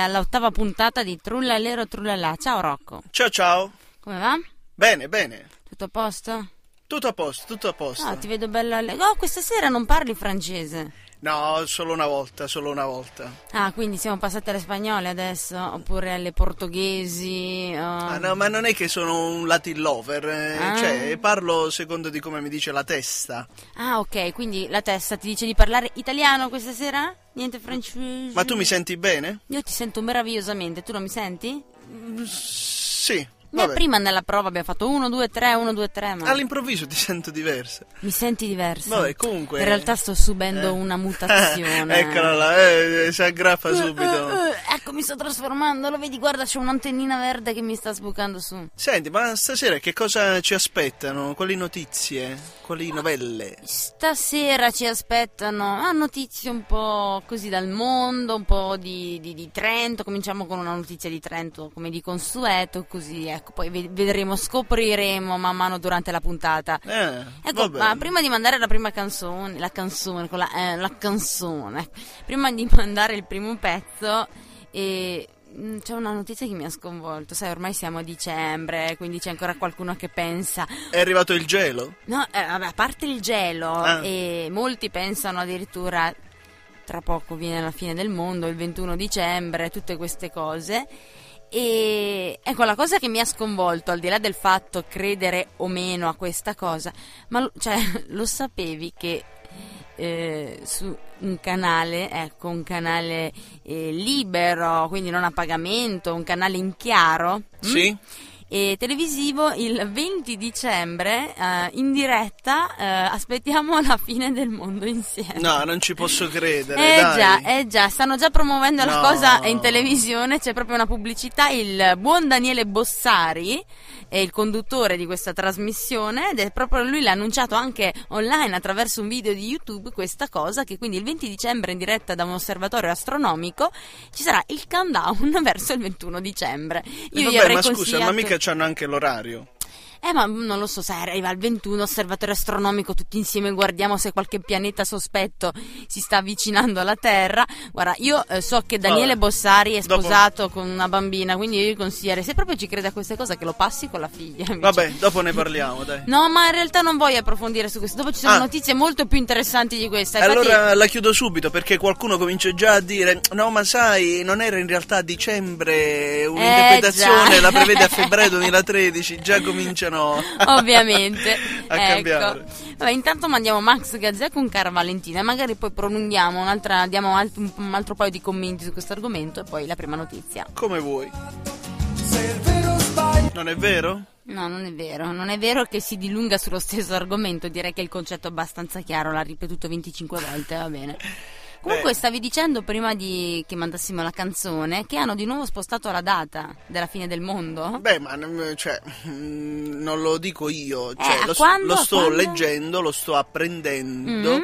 All'ottava puntata di Trullalero Trullallà. Ciao Rocco. Ciao ciao. Come va? Bene, bene. Tutto a posto? Tutto a posto, tutto a posto. Ah, ti vedo bella. Oh, questa sera non parli francese. No, solo una volta, solo una volta. Ah, quindi siamo passati alle spagnole adesso? Oppure alle portoghesi? oh. Ah, no, ma non è che sono un Latin lover, eh, Ah. cioè parlo secondo di come mi dice la testa. Ah, ok, quindi la testa ti dice di parlare italiano questa sera? Niente francese? Ma tu mi senti bene? Io ti sento meravigliosamente, tu non mi senti? Sì. Vabbè. prima nella prova abbiamo fatto 1, 2, 3, 1, 2, 3, ma All'improvviso ti sento diversa. mi senti diverso. Vabbè, comunque. In realtà sto subendo Eh. una mutazione. Eccola là, eh, si aggrappa subito. Eh, eh, ecco, mi sto trasformando, lo vedi? Guarda, c'è un'antennina verde che mi sta sbucando su. Senti, ma stasera che cosa ci aspettano? Quali notizie? Quali novelle? Stasera ci aspettano ah, notizie un po' così dal mondo, un po' di, di- di Trento. Cominciamo con una notizia di Trento, come di consueto, così ecco. Poi ve- vedremo, scopriremo man mano durante la puntata. Eh, Ecco, ma prima di mandare la prima canzone, la canzone, con la, eh, la canzone, prima di mandare il primo pezzo, eh, c'è una notizia che mi ha sconvolto. Sai, ormai siamo a dicembre, quindi c'è ancora qualcuno che pensa. È arrivato il gelo? No, eh, vabbè, a parte il gelo, Ah. e molti pensano addirittura tra poco viene la fine del mondo, il 21 dicembre, tutte queste cose. E ecco la cosa che mi ha sconvolto, al di là del fatto credere o meno a questa cosa, ma lo- cioè, lo sapevi che eh, su un canale, ecco, un canale eh, libero, quindi non a pagamento, un canale in chiaro, mm? Sì? E televisivo il 20 dicembre eh, in diretta eh, aspettiamo la fine del mondo insieme. No, non ci posso credere. Eh dai. già, eh già, stanno già promuovendo la No. cosa in televisione, c'è proprio una pubblicità, il buon Daniele Bossari è il conduttore di questa trasmissione ed è proprio lui l'ha annunciato anche online attraverso un video di YouTube questa cosa che quindi il 20 dicembre in diretta da un osservatorio astronomico ci sarà il countdown verso il 21 dicembre. Eh, Io gli vabbè, ma scusa, ma mica c'hanno anche l'orario. Eh, ma non lo so, sai, arriva il 21, osservatorio astronomico, tutti insieme guardiamo se qualche pianeta sospetto si sta avvicinando alla Terra. Guarda, io eh, so che Daniele. Bossari è Dopo- sposato con una bambina, quindi io gli consiglierei, se proprio ci crede a queste cose, che lo passi con la figlia. invece. Vabbè, dopo ne parliamo, dai. No, ma in realtà non voglio approfondire su questo. Dopo ci sono Ah. notizie molto più interessanti di questa. Infatti, Allora la chiudo subito perché qualcuno comincia già a dire: No, ma sai, non era in realtà a dicembre, un'interpretazione Eh, la prevede a febbraio 2013. Già cominciano Ovviamente. a ecco. cambiare. Vabbè, intanto mandiamo Max Gazzè con Cara Valentina e magari poi prolunghiamo un'altra, diamo alt- un altro paio di commenti su questo argomento e poi la prima notizia. Come vuoi. Non è vero? No, non è vero, non è vero che si dilunga sullo stesso argomento, direi che il concetto è abbastanza chiaro, l'ha ripetuto 25 volte, va bene. Comunque Beh. stavi dicendo prima di che mandassimo la canzone che hanno di nuovo spostato la data della fine del mondo? Beh, ma non- cioè, mm, non lo dico io, cioè, Eh, lo, quando? lo sto quando? leggendo, lo sto apprendendo Mm.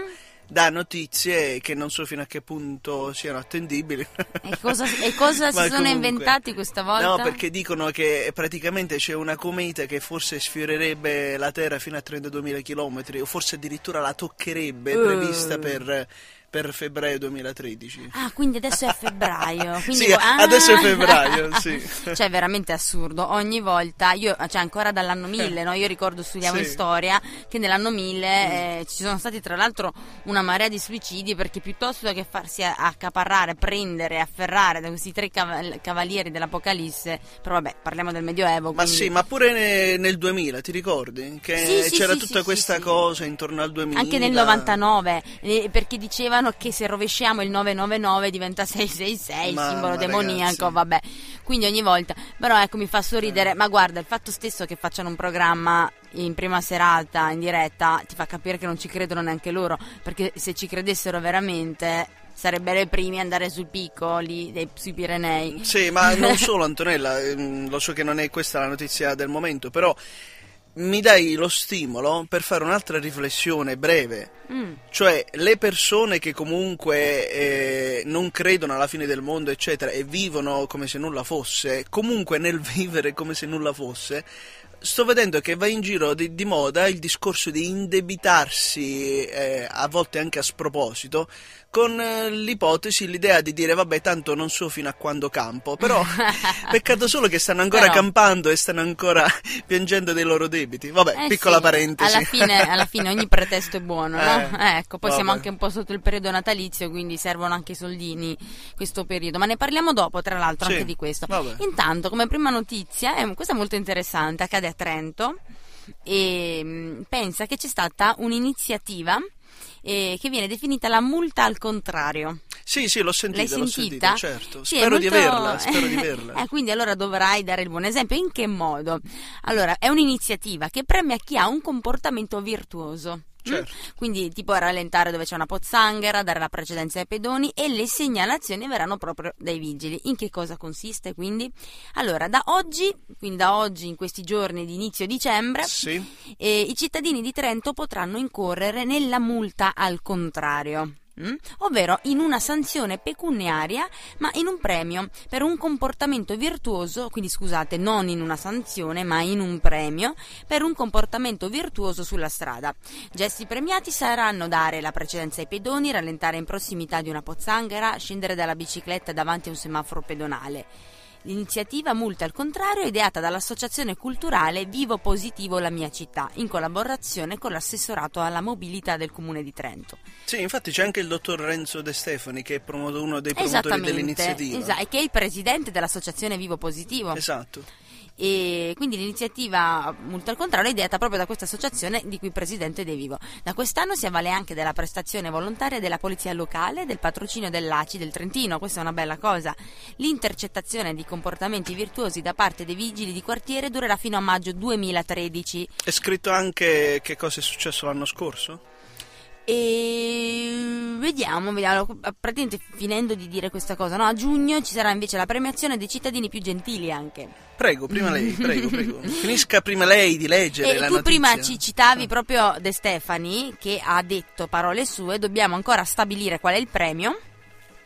da notizie che non so fino a che punto siano attendibili. E cosa, e cosa si Ma sono comunque- inventati questa volta? No, perché dicono che praticamente c'è una cometa che forse sfiorerebbe la Terra fino a 32.000 km o forse addirittura la toccherebbe, Eh. prevista per, per febbraio 2013. Ah, quindi adesso è febbraio. Quindi Sì, ah! adesso è febbraio, sì. Cioè, veramente assurdo. Ogni volta, io, cioè, ancora dall'anno 1000, no? Io ricordo, studiamo Sì. in storia, che nell'anno 1000 eh, ci sono stati, tra l'altro, una marea di suicidi perché piuttosto che farsi accaparrare, prendere, afferrare da questi tre caval- cavalieri dell'Apocalisse, però vabbè, parliamo del Medioevo. Ma quindi- sì, ma pure ne- nel 2000, ti ricordi? Che Sì, c'era tutta questa cosa intorno al 2000. Anche nel 99, eh, perché dicevano che se rovesciamo il 999 diventa 666, il simbolo demoniaco, ragazzi. vabbè. Quindi ogni volta. Però ecco, mi fa sorridere. Ma guarda, il fatto stesso che facciano un programma in prima serata, in diretta, ti fa capire che non ci credono neanche loro. Perché se ci credessero veramente, sarebbero i primi a andare sul picco lì dei- sui Pirenei. Sì, ma non solo Antonella, ehm, lo so che non è questa la notizia del momento, però mi dai lo stimolo per fare un'altra riflessione breve. Mm. Cioè, le persone che comunque eh, non credono alla fine del mondo, eccetera, e vivono come se nulla fosse, comunque nel vivere come se nulla fosse, sto vedendo che va in giro di, di moda il discorso di indebitarsi, eh, a volte anche a sproposito, con eh, l'ipotesi, l'idea di dire vabbè tanto non so fino a quando campo, però peccato solo che stanno ancora Però- campando e stanno ancora piangendo dei loro debiti. Vabbè, Eh piccola sì, parentesi. Alla fine, alla fine ogni pretesto è buono, no? Eh, Eh, ecco, poi siamo vabbè. anche un po' sotto il periodo natalizio, quindi servono anche i soldini questo periodo. Ma ne parliamo dopo, tra l'altro, Sì, anche di questo. vabbè. Intanto, come prima notizia, eh, questa è molto interessante, accade a Trento e mh, pensa che c'è stata un'iniziativa eh, che viene definita la multa al contrario. Sì, sì, l'ho sentita, L'hai l'ho sentita? sentita, certo. Sì, spero di molto- averla, spero di averla. Eh, quindi allora dovrai dare il buon esempio. In che modo? Allora, è un'iniziativa che premia chi ha un comportamento virtuoso. Mm? Certo. Quindi tipo rallentare dove c'è una pozzanghera, dare la precedenza ai pedoni e le segnalazioni verranno proprio dai vigili. In che cosa consiste quindi? Allora, da oggi, quindi da oggi in questi giorni di inizio dicembre, Sì, eh, i cittadini di Trento potranno incorrere nella multa al contrario. Mm? ovvero in una sanzione pecuniaria ma in un premio per un comportamento virtuoso, quindi scusate, non in una sanzione ma in un premio per un comportamento virtuoso sulla strada. Gesti premiati saranno dare la precedenza ai pedoni, rallentare in prossimità di una pozzanghera, scendere dalla bicicletta davanti a un semaforo pedonale. L'iniziativa Multa al contrario è ideata dall'associazione culturale Vivo Positivo la mia città, in collaborazione con l'assessorato alla mobilità del comune di Trento. sì, infatti c'è anche il dottor Renzo De Stefani che è promoto- uno dei promotori dell'iniziativa. esa- e che è il presidente dell'associazione Vivo Positivo. Esatto. E quindi l'iniziativa Multa al contrario è ideata proprio da questa associazione di cui presidente De Vivo. Da quest'anno si avvale anche della prestazione volontaria della polizia locale, del patrocinio dell'ACI del Trentino, questa è una bella cosa. L'intercettazione di comportamenti virtuosi da parte dei vigili di quartiere durerà fino a maggio 2013 È scritto anche che cosa è successo l'anno scorso? E vediamo, vediamo, praticamente finendo di dire questa cosa, no? a giugno ci sarà invece la premiazione dei cittadini più gentili anche. Prego, prima lei, prego, prego. Finisca prima lei di leggere E la tu notizia. prima ci citavi proprio De Stefani che ha detto parole sue, dobbiamo ancora stabilire qual è il premio.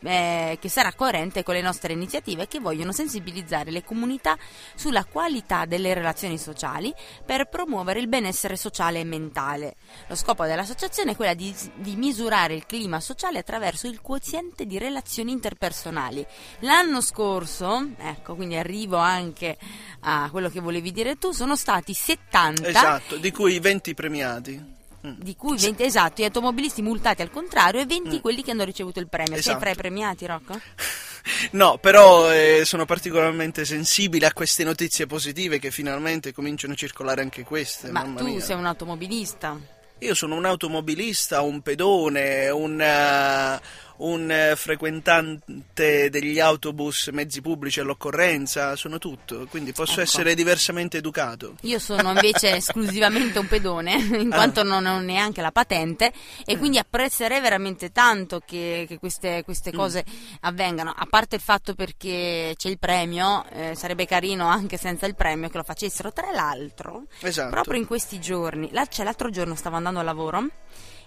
Eh, che sarà coerente con le nostre iniziative che vogliono sensibilizzare le comunità sulla qualità delle relazioni sociali per promuovere il benessere sociale e mentale. Lo scopo dell'associazione è quello di, di misurare il clima sociale attraverso il quoziente di relazioni interpersonali. L'anno scorso, ecco, quindi arrivo anche a quello che volevi dire tu, sono stati 70 Esatto, di cui 20 premiati. Mm. di cui 20 esatto, gli automobilisti multati al contrario e 20 Mm. quelli che hanno ricevuto il premio. Sei Esatto. fra i premiati, Rocco? No, però eh, sono particolarmente sensibile a queste notizie positive che finalmente cominciano a circolare anche queste. Ma tu mia. sei un automobilista. Io sono un automobilista, un pedone, un, eh, un eh, frequentante degli autobus, mezzi pubblici all'occorrenza, sono tutto, quindi posso Ecco. essere diversamente educato. Io sono invece esclusivamente un pedone, in Ah. quanto non ho neanche la patente e quindi apprezzerei veramente tanto che, che queste, Mm. queste cose avvengano. A parte il fatto perché c'è il premio, eh, sarebbe carino anche senza il premio che lo facessero. Tra l'altro, Esatto. proprio in questi giorni, là- cioè, l'altro giorno stavo andando a lavoro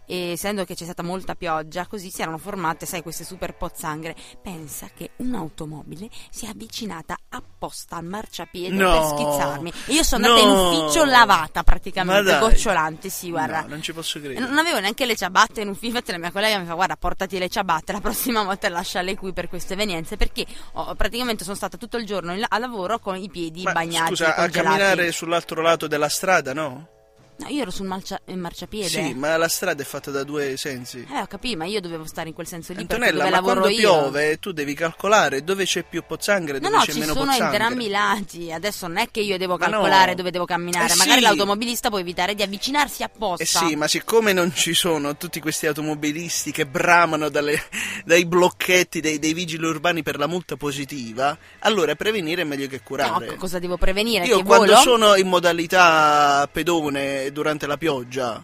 e essendo che c'è stata molta pioggia, così si erano formate, sai, queste super pozzanghere. Pensa che un'automobile si è avvicinata apposta al marciapiede No. per schizzarmi. E io sono andata in No. ufficio lavata praticamente, gocciolante, sì, guarda. No, non ci posso credere. Non avevo neanche le ciabatte in ufficio, infatti la mia collega mi fa guarda portati le ciabatte, la prossima volta lasciale qui per queste evenienze perché ho- praticamente sono stata tutto il giorno in- a lavoro con i piedi Ma bagnati scusa, a camminare sull'altro lato della strada, no? No, io ero sul marcia- marciapiede. Sì, ma la strada è fatta da due sensi. Eh, ho capito, ma io dovevo stare in quel senso lì Antonella, ma quando io. piove tu devi calcolare dove c'è più pozzanghere No, dove no, c'è ci meno sono pozzanghere. entrambi i lati. Adesso non è che io devo Ma no. calcolare dove devo camminare. Eh Magari sì. l'automobilista può evitare di avvicinarsi apposta. Eh sì, ma siccome non ci sono tutti questi automobilisti che bramano dalle- dai blocchetti dei, dei vigili urbani per la multa positiva, allora prevenire è meglio che No, curare. co- cosa devo prevenire? Io che quando volo? sono in modalità pedone durante la pioggia,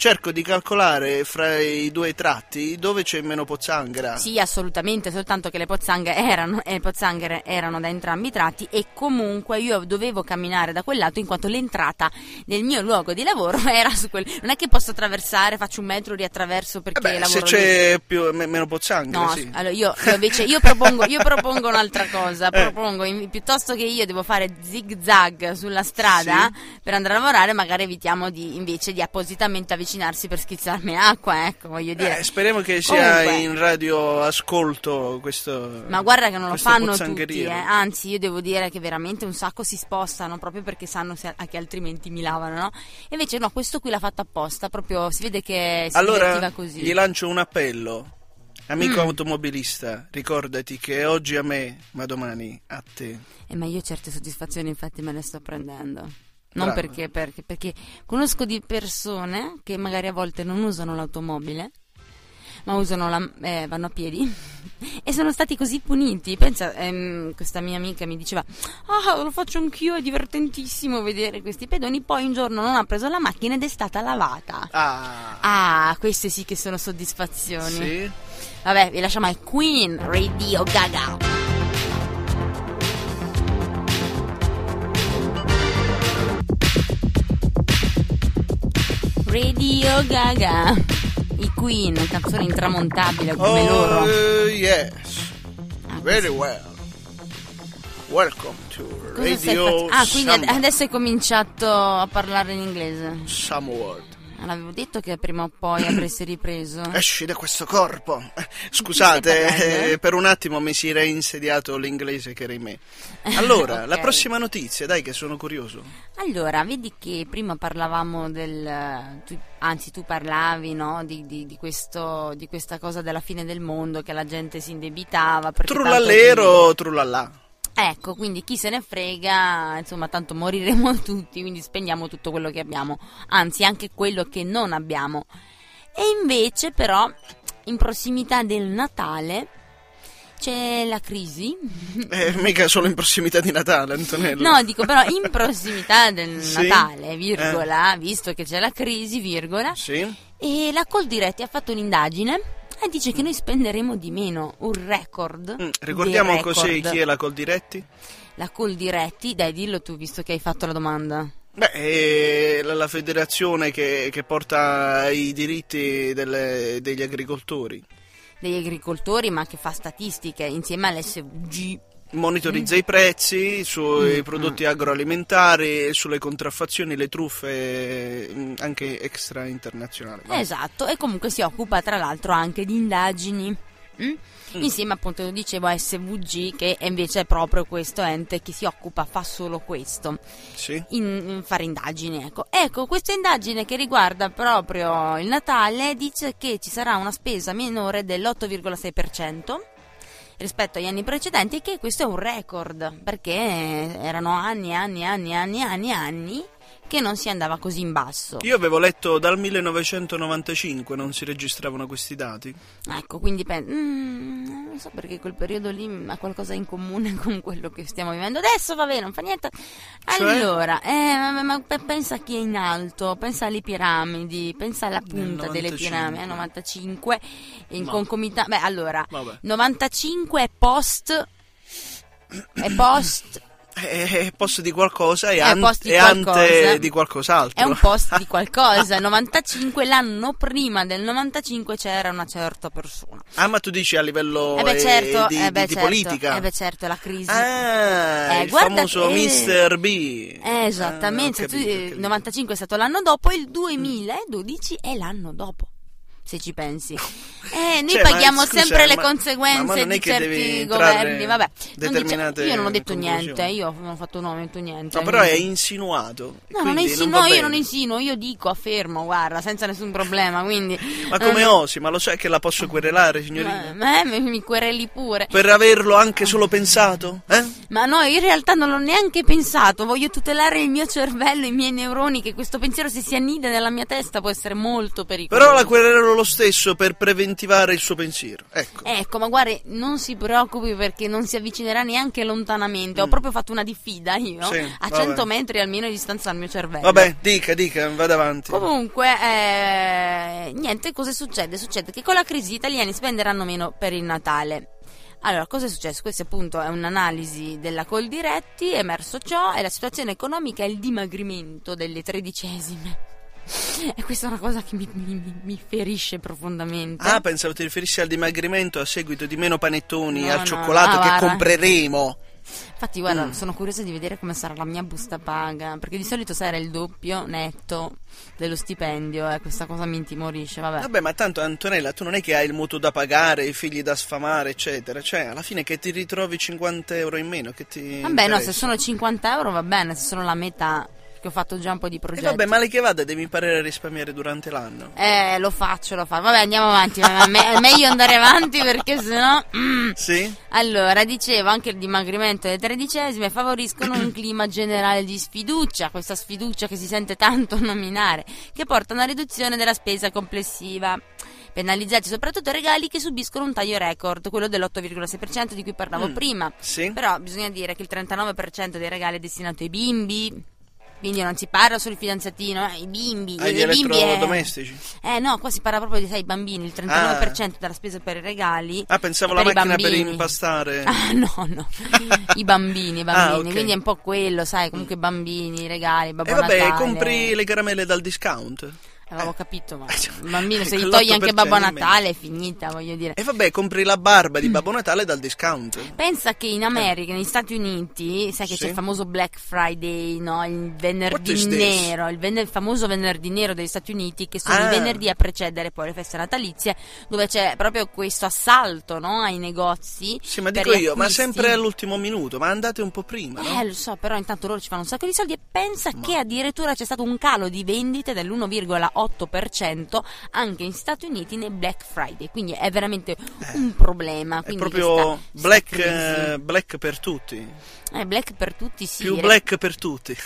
cerco di calcolare fra i due tratti dove c'è meno pozzanghera. Sì, assolutamente, soltanto che le pozzanghere erano, eh, pozzanghere erano da entrambi i tratti e comunque io dovevo camminare da quel lato in quanto l'entrata del mio luogo di lavoro era su quel... Non è che posso attraversare, faccio un metro, riattraverso perché Eh beh, lavoro se lì. c'è più, me- meno pozzanghere, No, sì. allora io, io invece io propongo, io propongo un'altra cosa. Propongo in- piuttosto che io devo fare zig zag sulla strada per andare a lavorare, magari evitiamo di, invece di appositamente avvicinarsi per schizzarmi acqua. Ecco, voglio dire. Eh, speriamo che sia Comunque. in radio ascolto questo. Ma guarda che non lo fanno tutti, eh. anzi io devo dire che veramente un sacco si spostano proprio perché sanno se- che altrimenti mi lavano, no? E invece no, questo qui l'ha fatto apposta, proprio si vede che si Allora, così. gli lancio un appello. Amico Mm. automobilista, ricordati che oggi a me, ma domani a te. Eh, ma io certe soddisfazioni infatti me le sto prendendo. Non perché, perché, perché conosco di persone che magari a volte non usano l'automobile, ma usano la, eh, vanno a piedi e sono stati così puniti. Pensa, ehm, questa mia amica mi diceva: Ah, lo faccio anch'io, è divertentissimo vedere questi pedoni. Poi un giorno non ha preso la macchina ed è stata lavata. Ah, Ah, queste sì che sono soddisfazioni. sì. Vabbè, vi lasciamo al Queen Radio Gaga. Radio Gaga. I Queen, canzone intramontabile come loro. Oh, yes. Ah, Very well. Welcome to Cosa Radio Ah, quindi adesso hai cominciato a parlare in inglese. Summerworld. L'avevo detto che prima o poi avresti ripreso. Esci da questo corpo. Eh, Scusate, eh, per un attimo mi si era insediato l'inglese che era in me. Allora, la Ok. prossima notizia, dai che sono curioso. Allora, vedi che prima parlavamo del... tu- anzi, tu parlavi, no? Di, di- di questo, di questa cosa della fine del mondo, che la gente si indebitava. perché tanto Trullallero, trullallà. Ecco, quindi chi se ne frega, insomma, tanto moriremo tutti, quindi spendiamo tutto quello che abbiamo. Anzi, anche quello che non abbiamo. E invece, però, in prossimità del Natale... C'è la crisi Eh, mica solo in prossimità di Natale, Antonello. No, dico però in prossimità del Sì. Natale, virgola, visto che c'è la crisi, virgola, Sì? e la Coldiretti ha fatto un'indagine e dice che noi spenderemo di meno, un record. Mm, Ricordiamo dei così record. chi è la Coldiretti? La Coldiretti, dai dillo tu visto che hai fatto la domanda. Beh, è la, la federazione che, che porta i diritti delle- degli agricoltori. Degli agricoltori ma che fa statistiche insieme all'SVG. Monitorizza i prezzi sui Mm, prodotti agroalimentari, sulle contraffazioni, le truffe mm, anche extra internazionali. no? Esatto, e comunque si occupa tra l'altro anche di indagini. mm? Mm. Insieme appunto dicevo a SVG che invece è proprio questo ente che si occupa, fa solo questo. Sì? in, in fare indagini. Ecco. ecco, questa indagine che riguarda proprio il Natale dice che ci sarà una spesa minore dell'8,6% rispetto agli anni precedenti che questo è un record perché erano anni anni anni anni anni anni che non si andava così in basso. Io avevo letto dal 1995 non si registravano questi dati. Ecco, quindi pen- mm, non so perché quel periodo lì ha qualcosa in comune con quello che stiamo vivendo adesso, va bene, non fa niente. Cioè? Allora, eh, ma, ma pe- pensa a chi è in alto, pensa alle piramidi, pensa alla punta delle 95. piramidi, eh, 95 in No. concomitanza. Beh, allora, Vabbè. 95 è post è post È posto di qualcosa e, È an- post di ante di qualcos'altro. è un post di qualcosa. 95 l'anno prima del 95 c'era una certa persona. Ah, ma tu dici a livello Eh beh, eh, certo, di, eh beh, di- di certo, politica? eh beh, certo, la crisi. Ah, Eh, il famoso che- Mr. B. Eh, esattamente, Ah, ho tu- capito, ho eh, il capito. 95 è stato l'anno dopo, il 2012 è l'anno dopo. Se ci pensi, eh, noi Cioè, ma paghiamo scusa, sempre le ma- conseguenze ma non di certi governi. Vabbè, non dice- io non ho detto niente, io non ho fatto non ho detto niente. No, però è insinuato. No, non, insinuo, va io non insinuo, io dico, affermo, guarda, senza nessun problema, quindi... Ma come non- osi? Ma lo sai che la posso querelare, signorina? Ma- eh, mi, quereli pure. Per averlo anche solo pensato? Eh? Ma no, in realtà non l'ho neanche pensato, voglio tutelare il mio cervello, i miei neuroni, che questo pensiero se si annida nella mia testa può essere molto pericoloso. Però la querelo lo stesso per incentivare il suo pensiero. Ecco. Ecco, ma guardi, non si preoccupi perché non si avvicinerà neanche lontanamente. Ho proprio fatto una diffida io, Mm. Sì, a vabbè. 100 metri almeno di distanza dal mio cervello. Vabbè, dica, dica, vada avanti. Comunque, eh, niente, cosa succede? Succede che con la crisi gli italiani spenderanno meno per il Natale. Allora, cosa è successo? Questa appunto è un'analisi della Coldiretti, è emerso ciò, e la situazione economica è il dimagrimento delle tredicesime. E questa è una cosa che mi, mi- mi ferisce profondamente. Ah, pensavo ti riferissi al dimagrimento a seguito di meno panettoni No, al no, cioccolato no, che guarda. compreremo. Infatti, guarda, Mm. sono curiosa di vedere come sarà la mia busta paga, perché di solito sai era il doppio netto dello stipendio e questa cosa mi intimorisce, vabbè. Vabbè, ma tanto Antonella, tu non è che hai il mutuo da pagare, i figli da sfamare, eccetera. Cioè, alla fine che ti ritrovi 50 euro in meno, che ti Vabbè, no, se interessa? sono 50 euro va bene, se sono la metà, che ho fatto già un po' di E progetti. vabbè, male che vada, devi imparare a risparmiare durante l'anno. Eh, lo faccio, lo faccio. Vabbè, andiamo avanti. ma me- è meglio andare avanti perché sennò. mm. Sì? Allora, dicevo, anche il dimagrimento delle tredicesime favoriscono un clima generale di sfiducia, questa sfiducia che si sente tanto nominare, che porta a una riduzione della spesa complessiva. Penalizzati soprattutto i regali che subiscono un taglio record, quello dell'8,6% di cui parlavo Mm. prima. Sì? Però bisogna dire che il 39% dei regali è destinato ai bimbi. Quindi non si parla solo di fidanzatino, eh, i bimbi. Agli i bimbi è- elettrodomestici. eh no, qua si parla proprio di sai, i bambini, il 39% della spesa per i regali. Ah, pensavo la per macchina per impastare. Ah no, no, i bambini, i bambini, Ah, ok. quindi è un po' quello, sai, comunque bambini, regali, Babbo E vabbè, Natale. compri le caramelle dal discount. Avevo capito, ma cioè, bambino se gli togli anche l'8% Babbo. Natale è finita, voglio dire. E vabbè, compri la barba di Babbo Natale dal discount. Pensa che in America, negli Stati Uniti, sai che Sì. c'è il famoso Black Friday, no? il venerdì nero, il, ven- il famoso venerdì nero degli Stati Uniti, che sono Ah. i venerdì a precedere poi le feste natalizie, dove c'è proprio questo assalto no? ai negozi. Sì, ma dico io, ma sempre all'ultimo minuto, ma andate un po' prima, no? Eh, lo so, però intanto loro ci fanno un sacco di soldi e pensa che addirittura c'è stato un calo di vendite dell'1,8% anche negli Stati Uniti nel Black Friday, quindi è veramente un problema. È quindi proprio questa black, crisi. eh, black per tutti. Eh, black per tutti sì. Più black per tutti.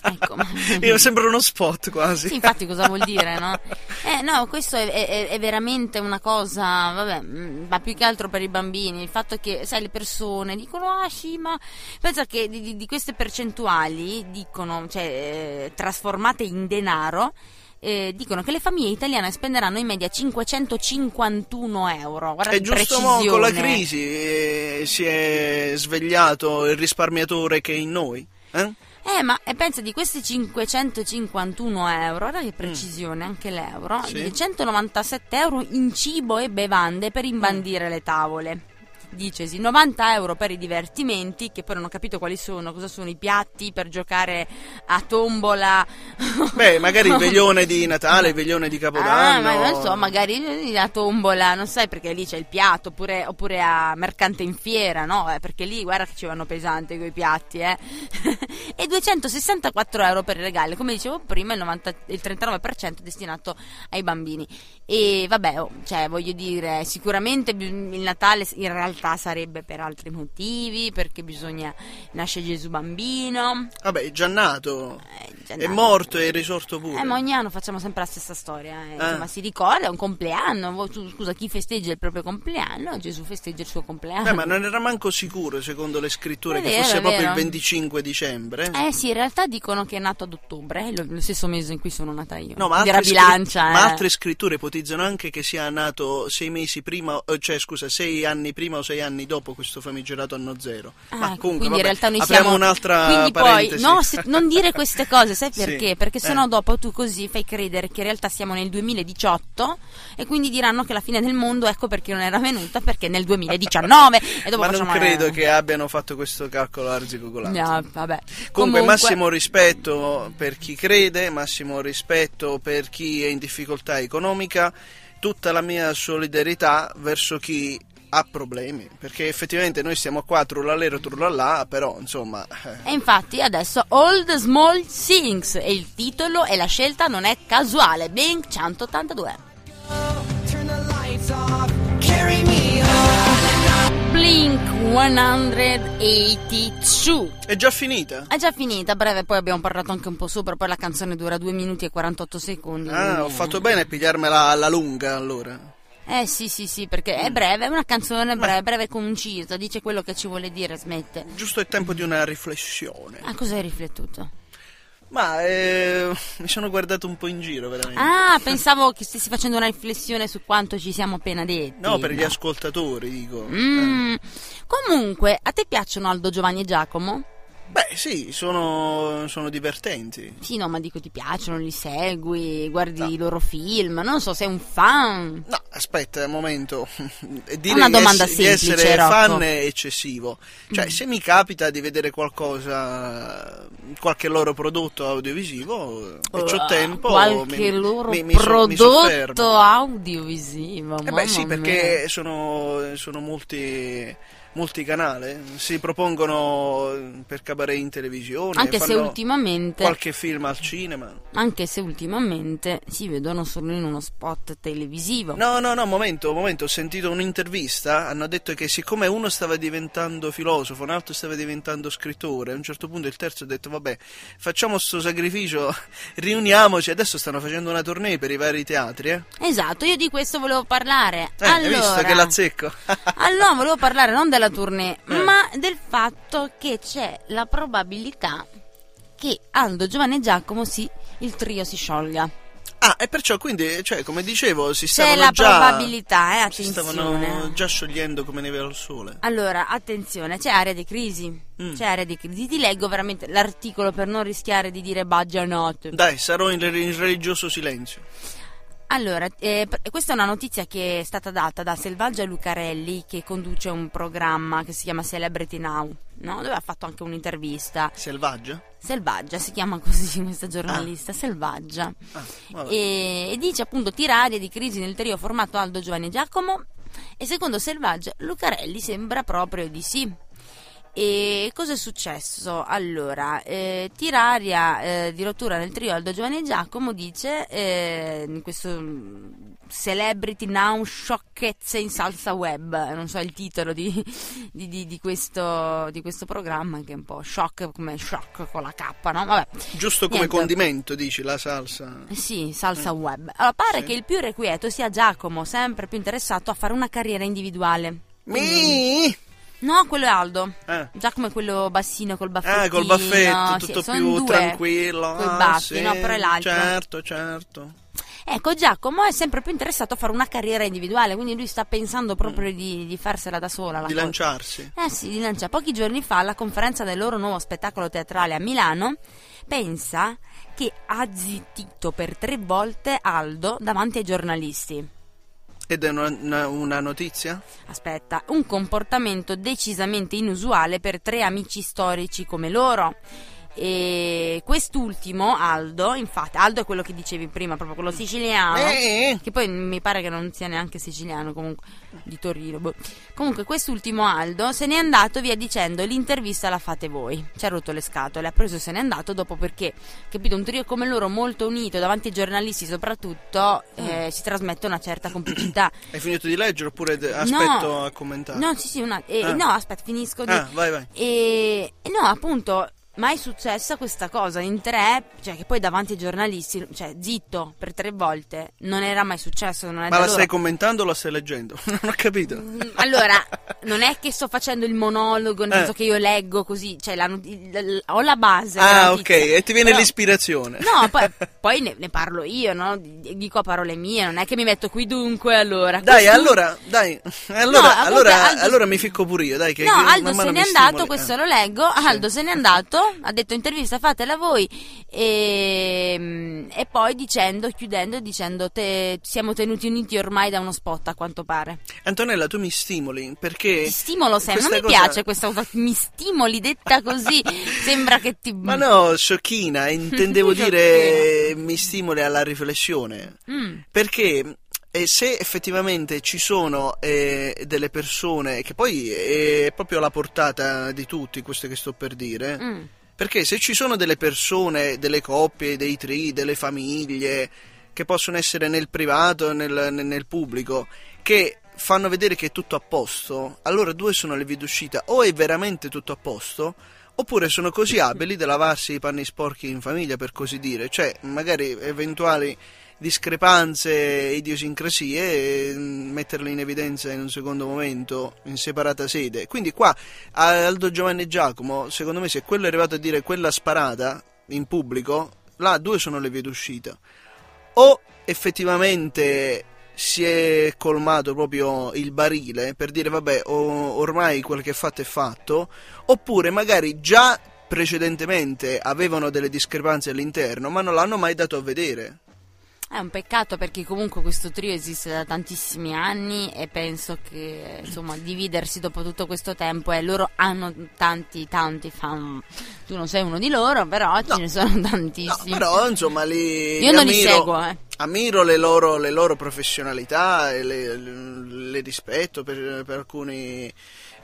Ecco, Io sembra uno spot quasi. Sì, infatti cosa vuol dire, no? Eh, no, questo è, è- è veramente una cosa, vabbè, mm, ma più che altro per i bambini, il fatto che, sai, le persone dicono, ah sì, ma pensa che di, di- di queste percentuali, dicono, cioè, eh, trasformate in denaro, eh, dicono che le famiglie italiane spenderanno in media 551 euro. Guarda È che giusto mo, con la crisi eh, si è svegliato il risparmiatore che è in noi. Eh? Eh, ma e pensa di questi 551 euro, guarda che precisione, anche l'euro, Mm. Sì. di 197 euro in cibo e bevande per imbandire Mm. le tavole. Dicesi 90 euro per i divertimenti, che poi non ho capito quali sono, cosa sono i piatti per giocare a tombola. Beh, magari il veglione di Natale, il veglione di Ah, Capodanno. ma non so, magari la tombola, non sai perché lì c'è il piatto, oppure, oppure a mercante in fiera, no? Eh, perché lì guarda che ci vanno pesante quei piatti, eh. e 264 euro per i regali, come dicevo prima, il, 90 il 39% è destinato ai bambini. E vabbè, oh, cioè, voglio dire, sicuramente il Natale in realtà sarebbe per altri motivi, perché bisogna nasce Gesù bambino. Vabbè, è già nato. eh, già È nato. morto e è risorto pure. Eh, ma ogni anno facciamo sempre la stessa storia. eh. Ah. Insomma, si ricorda, è un compleanno. Scusa, chi festeggia il proprio compleanno? Gesù festeggia il suo compleanno. Beh, ma non era manco sicuro, secondo le scritture, È che vero, fosse è proprio vero. il 25 dicembre. Eh sì, in realtà dicono che è nato ad ottobre, eh, lo, lo stesso mese in cui sono nata io. No, ma altre, bilancia, eh. ma altre scritture ipotizzano anche che sia nato sei mesi prima, eh, cioè scusa, sei anni prima o sei anni dopo questo famigerato anno zero. Ah, ma comunque, quindi in vabbè, realtà noi siamo un'altra quindi poi no, se- non dire queste cose sai Sì, perché perché eh. sennò dopo tu così fai credere che in realtà siamo nel 2018 e quindi diranno che la fine del mondo ecco perché non era venuta perché nel 2019 e dopo ma non credo che abbiano fatto questo calcolo arzigogolato. No, vabbè. Comunque, massimo rispetto per chi crede, massimo rispetto per chi è in difficoltà economica, tutta la mia solidarietà verso chi ha problemi, perché effettivamente noi stiamo qua trullalero trullallà, però insomma... eh, E infatti adesso the Small Things e il titolo e la scelta non è casuale. Blink 182. Turn the lights off, carry me on. Blink 182. È già finita? È già finita, a breve poi abbiamo parlato anche un po' sopra, poi la canzone dura 2 minuti e 48 secondi. Ah, ho fatto bene a pigliarmela alla lunga allora. Eh sì, sì, sì, perché è breve, è una canzone breve, breve e concisa, dice quello che ci vuole dire, smette. Giusto il tempo di una riflessione. A cosa hai riflettuto? Ma eh, mi sono guardato un po' in giro, veramente. Ah, pensavo che stessi facendo una riflessione su quanto ci siamo appena detti. No, per gli ascoltatori, dico. Mm. Comunque, a te piacciono Aldo, Giovanni e Giacomo? Beh, sì, sono, sono divertenti. Sì, no, ma dico ti piacciono, li segui, guardi i loro film, non so, sei un fan. No, aspetta un momento. Dire Una di domanda di semplice, essere Rocco. fan è eccessivo. Cioè, Mm. se mi capita di vedere qualcosa, qualche loro prodotto audiovisivo e c'ho tempo, Qualche mi, loro mi- mi so- prodotto audiovisivo. Eh beh sì, perché sono, sono multi, multicanale, si propongono per cabaret in televisione, Anche se ultimamente, qualche film al cinema. anche se ultimamente si vedono solo in uno spot televisivo. No, no, no, momento, momento, ho sentito un'intervista, hanno detto che siccome uno stava diventando filosofo, un altro stava diventando scrittore, a un certo punto il terzo ha detto vabbè, facciamo sto sacrificio, riuniamoci, adesso stanno facendo una tournée per i vari teatri, eh? Esatto, io di questo volevo parlare. Eh, hai visto allora, che l'azzecco? allora, volevo parlare non della tournée, Eh. ma del fatto che c'è la probabilità che Aldo, Giovanni e Giacomo si, il trio si sciolga. ah, e perciò quindi, cioè, come dicevo, si C'è stavano la già... probabilità, eh, si attenzione. stavano già sciogliendo come neve al sole. Allora, attenzione, c'è area di crisi. Mm. C'è area di crisi. Ti leggo veramente l'articolo per non rischiare di dire baggianotte. Dai, sarò in, in religioso silenzio. Allora, eh, questa è una notizia che è stata data da Selvaggia Lucarelli che conduce un programma che si chiama Celebrity Now, no? dove ha fatto anche un'intervista. Selvaggia? Selvaggia si chiama così questa giornalista, Selvaggia. Ah. E, e dice appunto tirare di crisi nel trio formato Aldo, Giovanni e Giacomo. E secondo Selvaggia Lucarelli sembra proprio di sì. E cosa è successo? Allora, eh, Tiraria eh, di rottura nel trio Aldo Giovanni Giacomo dice eh, in questo mm, Celebrity Now Sciocchezze in salsa web, non so il titolo di, di- di- questo, di questo programma che è un po' shock come shock con la K, no? Vabbè. Giusto come Niente. condimento, dici, la salsa. Eh Sì, salsa web. Allora, pare Sì. che il più irrequieto sia Giacomo, sempre più interessato a fare una carriera individuale. Mi! No, quello è Aldo. Ah. Giacomo è quello bassino col baffettino. Ah, col baffetto, sì, tutto sono più tranquillo. Coi ah, baffi, sì, no, però è l'altro. Certo, certo. Ecco, Giacomo è sempre più interessato a fare una carriera individuale, quindi lui sta pensando proprio di, di farsela da sola. la Mm. Di cosa. lanciarsi. Eh sì, di lanciare. Pochi giorni fa, alla conferenza del loro nuovo spettacolo teatrale a Milano, pensa che ha zittito per tre volte Aldo davanti ai giornalisti. Ed è una, una- notizia? Aspetta, un comportamento decisamente inusuale per tre amici storici come loro. E quest'ultimo, Aldo, infatti, Aldo è quello che dicevi prima, proprio quello siciliano. Eh, Che poi mi pare che non sia neanche siciliano, comunque, di Torino. boh. Comunque, quest'ultimo Aldo se n'è andato via dicendo: L'intervista la fate voi. Ci ha rotto le scatole, ha preso se n'è andato dopo perché, capito, un trio come loro, molto unito davanti ai giornalisti, soprattutto, eh, si trasmette una certa complicità. Hai finito di leggere oppure de- aspetto a commentare? No, sì, sì, una, eh, Ah. no, aspetta, finisco di. Ah, vai, vai. E no, appunto, mai successa questa cosa in tre, cioè che poi davanti ai giornalisti, cioè zitto per tre volte, non era mai successo. Ma la loro. stai commentando o la stai leggendo? non ho capito. Mm, Allora, non è che sto facendo il monologo, nel Eh. senso che io leggo così, cioè la ho la base. Ah, ok, e ti viene però- l'ispirazione. No, poi, poi ne, ne parlo io, no? Dico parole mie, non è che mi metto qui dunque allora. Dai, questo- allora, dai. Allora, comunque allora, Aldo- allora mi ficco pure io, dai, che No, man Aldo se n'è andato, questo Eh. lo leggo. Sì. Aldo se n'è andato, ha detto intervista fatela voi e, e poi dicendo, chiudendo, dicendo te, siamo tenuti uniti ormai da uno spot a quanto pare. Antonella, tu mi stimoli perché. Ti stimolo sempre, non mi cosa- piace questa cosa, mi stimoli detta così, sembra che ti... Ma no, sciocchina, intendevo dire mi stimoli alla riflessione. Mm, Perché eh, se effettivamente ci sono eh, delle persone, che poi è proprio alla portata di tutti questo che sto per dire, mm. Perché se ci sono delle persone, delle coppie, dei tri, delle famiglie, che possono essere nel privato e nel, nel- pubblico, che fanno vedere che è tutto a posto, allora due sono le vie d'uscita, o è veramente tutto a posto, oppure sono così abili da lavarsi i panni sporchi in famiglia, per così dire, cioè magari eventuali discrepanze e idiosincrasie e mm, metterle in evidenza in un secondo momento in separata sede. Quindi qua Aldo Giovanni Giacomo, secondo me se quello è arrivato a dire quella sparata in pubblico, là due sono le vie d'uscita. O effettivamente si è colmato proprio il barile per dire vabbè ormai quel che è fatto è fatto, oppure magari già precedentemente avevano delle discrepanze all'interno ma non l'hanno mai dato a vedere. È un peccato perché comunque questo trio esiste da tantissimi anni e penso che insomma dividersi dopo tutto questo tempo e loro hanno tanti tanti fan. Tu non sei uno di loro, però ce ne sono No, tantissimi. però insomma li, Io non li ammiro, seguo, eh. ammiro le loro, le loro professionalità e le, le rispetto per, per alcuni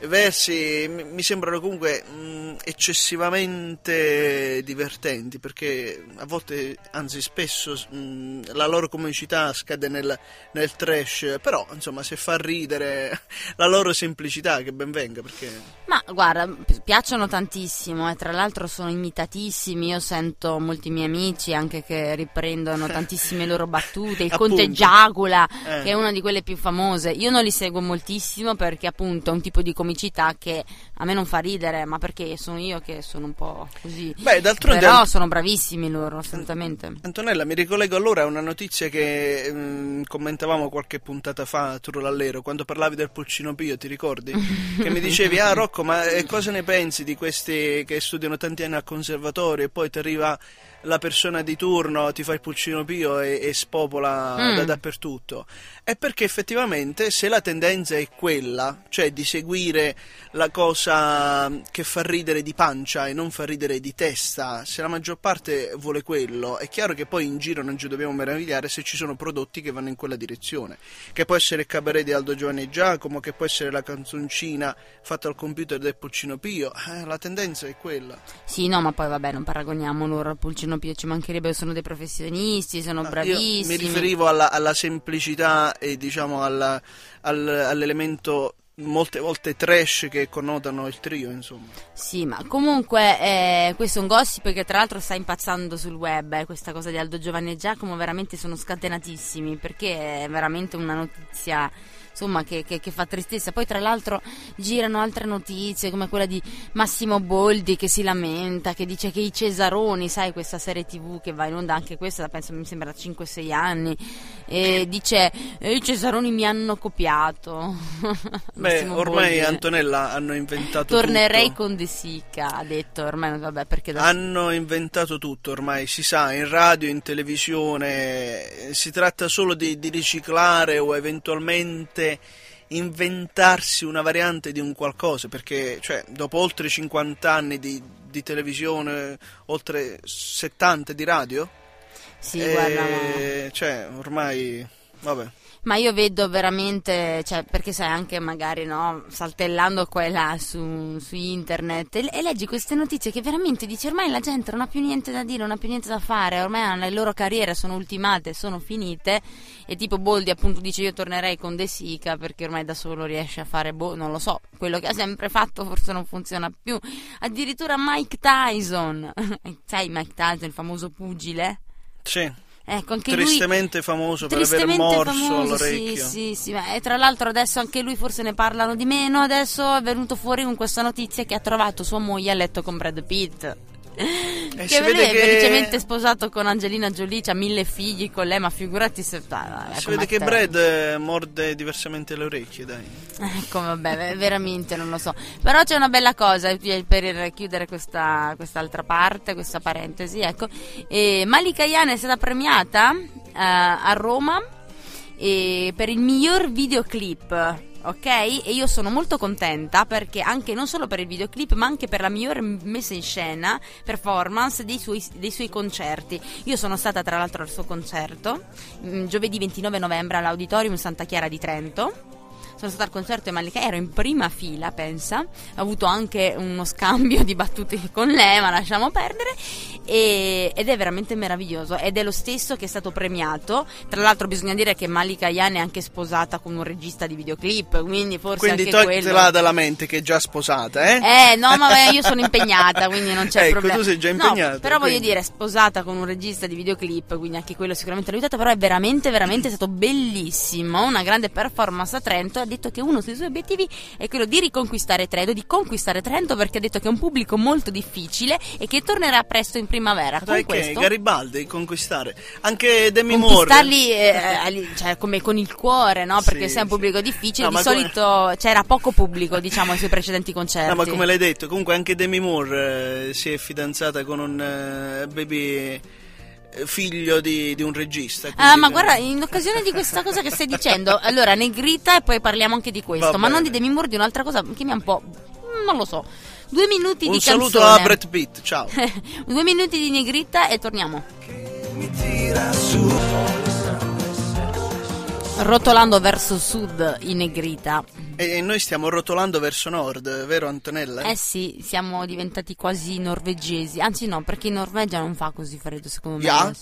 versi mi sembrano comunque mh, eccessivamente divertenti perché a volte anzi spesso mh, la loro comicità scade nel, nel trash però insomma se fa ridere la loro semplicità che ben venga perché Ma guarda, pi- piacciono tantissimo e tra l'altro sono imitatissimi. Io sento molti miei amici anche che riprendono tantissime loro battute. Il Appunto. Conte Giagula, Eh. che è una di quelle più famose. Io non li seguo moltissimo perché appunto è un tipo di comicità che a me non fa ridere, ma perché sono io che sono un po' così. Beh, d'altronde- Però sono bravissimi loro, assolutamente. Antonella, mi ricollego allora a una notizia che mm, commentavamo qualche puntata fa a Trulallero, quando parlavi del Pulcino Pio, ti ricordi? che mi dicevi, ah Rocco, ma eh, cosa ne pensi di questi che studiano tanti anni al conservatorio e poi ti arriva la persona di turno, ti fa il Pulcino Pio e, e spopola Mm. da dappertutto? È perché effettivamente se la tendenza è quella, cioè di seguire la cosa che fa ridere di pancia e non fa ridere di testa, se la maggior parte vuole quello, è chiaro che poi in giro non ci dobbiamo meravigliare se ci sono prodotti che vanno in quella direzione, che può essere il cabaret di Aldo Giovanni e Giacomo, che può essere la canzoncina fatta al computer del Pulcino Pio, eh, la tendenza è quella. Sì, no, ma poi vabbè, non paragoniamo loro al Pulcino Pio, ci mancherebbe, sono dei professionisti, sono Ah, bravissimi. Mi riferivo alla, alla semplicità e diciamo alla- al- all'elemento molte volte trash che connotano il trio, insomma. Sì, ma comunque eh, questo è un gossip che tra l'altro sta impazzando sul web, eh, questa cosa di Aldo Giovanni e Giacomo veramente sono scatenatissimi perché è veramente una notizia insomma che, che- che fa tristezza. Poi tra l'altro girano altre notizie come quella di Massimo Boldi che si lamenta, che dice che i Cesaroni, sai questa serie tv che va in onda anche questa, da penso mi sembra da 5-6 anni, e dice "Eh, i Cesaroni mi hanno copiato. Beh, ormai Boldi. Antonella hanno inventato Tornerei tutto. con De Sica, ha detto, ormai vabbè perché da Hanno inventato tutto ormai, si sa, in radio, in televisione, eh, si tratta solo di, di riciclare o eventualmente inventarsi una variante di un qualcosa, perché cioè, dopo oltre 50 anni di, di televisione, oltre 70 di radio, Sì, eh, guarda, cioè, ormai, vabbè. Ma io vedo veramente, cioè, perché sai anche magari, no, saltellando qua e là su, su internet e, e leggi queste notizie che veramente dici ormai la gente non ha più niente da dire, non ha più niente da fare, ormai le loro carriere sono ultimate, sono finite. E tipo Boldi appunto dice io tornerei con De Sica perché ormai da solo riesce a fare, boh, non lo so, quello che ha sempre fatto forse non funziona più, addirittura Mike Tyson, sai Mike Tyson, il famoso pugile? Sì, Ecco, anche lui tristemente famoso per aver Tristemente morso famoso, all'orecchio. Sì, sì, sì, e tra l'altro adesso anche lui forse ne parlano di meno, adesso è venuto fuori con questa notizia che ha trovato sua moglie a letto con Brad Pitt. Che si lui vede è che- felicemente sposato con Angelina Jolie, ha mille figli con lei, ma figurati se... ah, Si vede che. Brad eh, morde diversamente le orecchie, dai. Ecco, vabbè, ve- veramente non lo so. Però c'è una bella cosa eh, per chiudere questa, quest'altra parte, questa parentesi. Ecco, e Malika Yan è stata premiata eh, a Roma eh, per il miglior videoclip. Ok? E io sono molto contenta perché anche non solo per il videoclip, ma anche per la migliore messa in scena, performance dei suoi, dei suoi concerti. Io sono stata tra l'altro al suo concerto mm, giovedì 29 novembre all'Auditorium Santa Chiara di Trento sono stata al concerto di Malika, ero in prima fila, pensa, ho avuto anche uno scambio di battute con lei, ma lasciamo perdere. e- ed è veramente meraviglioso ed è lo stesso che è stato premiato. Tra l'altro bisogna dire che Malika Ayane è anche sposata con un regista di videoclip, quindi forse Quindi anche quello... dalla mente che è già sposata, eh? Eh, no, ma beh, io sono impegnata, quindi non c'è Ecco, problema. tu sei già No, impegnata, però voglio quindi. dire, sposata con un regista di videoclip, quindi anche quello sicuramente l'ha aiutato, però è veramente, veramente stato bellissimo, una grande performance a Trento. Ha detto che uno dei suoi obiettivi è quello di riconquistare Trento, di conquistare Trento, perché ha detto che è un pubblico molto difficile e che tornerà presto in primavera. Con che questo Garibaldi conquistare. Anche Demi Moore. conquistarli eh, ali- cioè, come con il cuore, no? Perché Sì, se è un sì. pubblico difficile, No, di ma come- solito c'era poco pubblico, diciamo, ai suoi precedenti concerti. No, ma come l'hai detto, comunque anche Demi Moore eh, si è fidanzata con un eh, baby eh, figlio di, di un regista. Ah, ma guarda, in occasione di questa cosa che stai dicendo, allora Negrita e poi parliamo anche di questo, Va ma non di Demi Moore, di un'altra cosa che mi ha un po'. non lo so. Due minuti Un di saluto canzone. a Brett Pitt, ciao. Due minuti di Negrita e torniamo. Rotolando verso sud in Negrita. e noi stiamo rotolando verso nord, vero Antonella? Eh sì, siamo diventati quasi norvegesi. Anzi no, perché in Norvegia non fa così freddo secondo me. Ja?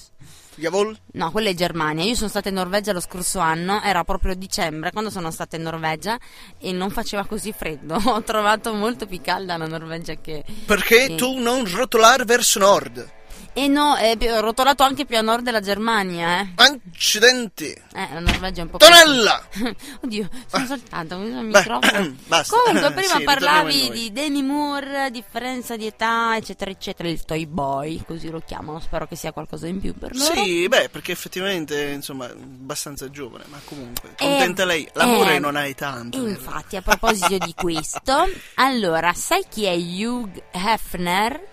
Jawohl? No, quella è Germania. Io sono stata in Norvegia lo scorso anno, era proprio dicembre quando sono stata in Norvegia e non faceva così freddo. Ho trovato molto più calda la Norvegia che. Perché Sì. tu non rotolare verso nord? E no, è più- rotolato anche più a nord della Germania, eh. Accidenti! Eh, la Norvegia è un po' più- Tonella! Oddio, sono saltata con il Beh, microfono. basta. Comunque, prima Sì, parlavi di Demi Moore, differenza di età, eccetera, eccetera. Il Toy Boy, così lo chiamano. Spero che sia qualcosa in più per loro. Sì, beh, perché effettivamente, insomma, abbastanza giovane, ma comunque, Eh, contenta lei. L'amore eh, non hai tanto. vero? Infatti, a proposito di questo, allora, sai chi è Hugh Hefner?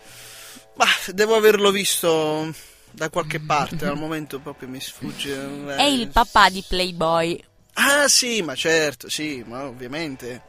Ma devo averlo visto da qualche parte, al momento proprio mi sfugge. eh. È il papà di Playboy. Ah, sì, ma certo, sì, ma ovviamente.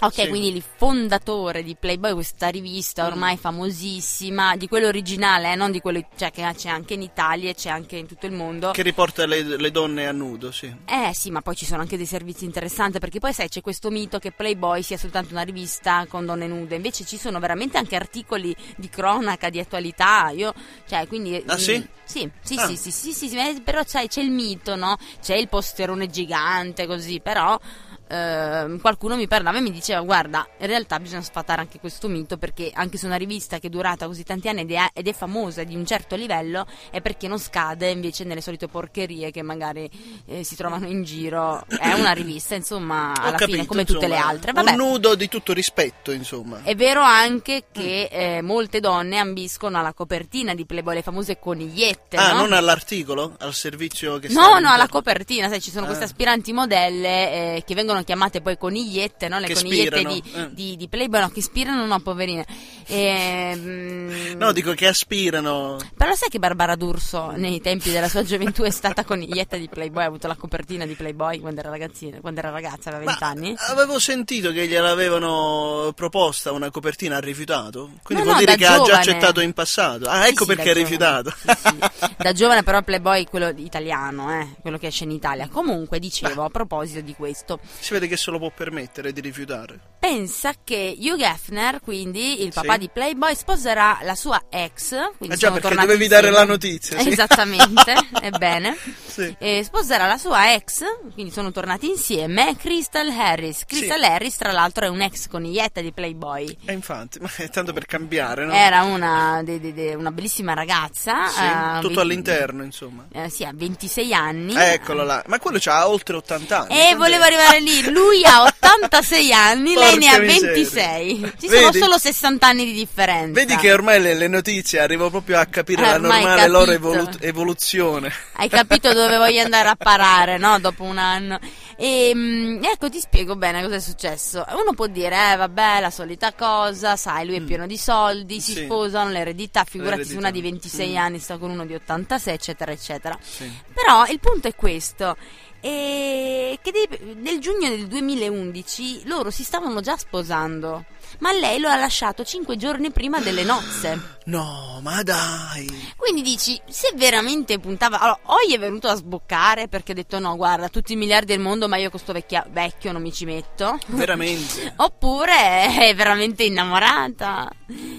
Ok, Sì. quindi il fondatore di Playboy, questa rivista ormai famosissima, di quello originale, eh, non di quello cioè, che c'è anche in Italia e c'è anche in tutto il mondo. Che riporta le, le donne a nudo, sì. Eh sì, ma poi ci sono anche dei servizi interessanti perché poi sai c'è questo mito che Playboy sia soltanto una rivista con donne nude, invece ci sono veramente anche articoli di cronaca, di attualità, io, cioè quindi... Ah, sì? mm, Sì, sì, Ah. sì, sì, sì, sì, sì, eh, però sai, c'è il mito, no? C'è il posterone gigante così, però... ehm, qualcuno mi parlava e mi diceva guarda in realtà bisogna sfatare anche questo mito perché anche se una rivista che è durata così tanti anni ed è, ed è famosa di un certo livello è perché non scade invece nelle solite porcherie che magari eh, si trovano in giro è una rivista insomma Ho alla capito, fine come tutte le insomma, altre vabbè Un nudo di tutto rispetto, insomma. è vero anche che eh, molte donne ambiscono alla copertina di Playboy, le famose conigliette, ah, no? non all'articolo? Al servizio che No, no, alla copertina, sai, ci sono Ah. queste aspiranti modelle eh, che vengono chiamate poi conigliette, no? Le Che conigliette di, eh. di, di Playboy, no, che ispirano, no, poverine. Ehm, No, dico che aspirano. Però sai che Barbara D'Urso nei tempi della sua gioventù è stata coniglietta di Playboy, ha avuto la copertina di Playboy quando era ragazzina, quando era ragazza, aveva Ma 20 anni? avevo sentito che gliel'avevano proposta una copertina, ha rifiutato. Quindi No, vuol no, dire che ha già giovane. accettato in passato. Ah, ecco sì, perché ha giovane. rifiutato. Sì, sì. Da giovane però Playboy quello italiano, eh, quello che esce in Italia. Comunque dicevo a proposito di questo, si vede che se lo può permettere di rifiutare. pensa che Hugh Hefner, quindi il papà Sì. di Playboy, sposerà la sua ex, quindi Ah, già, perché dovevi dare insieme. la notizia, sì. Esattamente, ebbene. Sì. E sposerà la sua ex, quindi sono tornati insieme, Crystal Harris. Crystal. Harris, tra l'altro, è un'ex coniglietta di Playboy. E infatti, ma è tanto per cambiare, no? Era una, de- de- de- una bellissima ragazza. Sì, eh, tutto 20 all'interno, insomma. eh, sì, ha 26 anni. Eccolo là. Ma quello c'ha oltre 80 anni. E quant'è? volevo arrivare lì, lui ha 86 anni, lei ne ha Porca miseria. 26. Ci sono Vedi? solo 60 anni di differenza. Vedi che ormai le, le notizie arrivo proprio a capire Eh, la normale loro evolu- evoluzione. Hai capito dove voglio andare a parare, no? Dopo un anno. E mm, ecco, ti spiego bene cosa è successo. Uno può dire, eh, vabbè, la solita cosa, sai, lui è pieno di soldi, si Mm. Sì. sposano, l'eredità, figurati se una di 26 Mm. anni sta con uno di 86, eccetera, eccetera. Sì. Però il punto è questo. Eh, che nel giugno del 2011 loro si stavano già sposando. Ma lei lo ha lasciato cinque giorni prima delle nozze. No, ma dai. Quindi dici, se veramente puntava... Allora, o gli è venuto a sboccare perché ha detto no, guarda, tutti i miliardi del mondo, ma io con sto vecchia- vecchio non mi ci metto. Veramente. Oppure è veramente innamorata.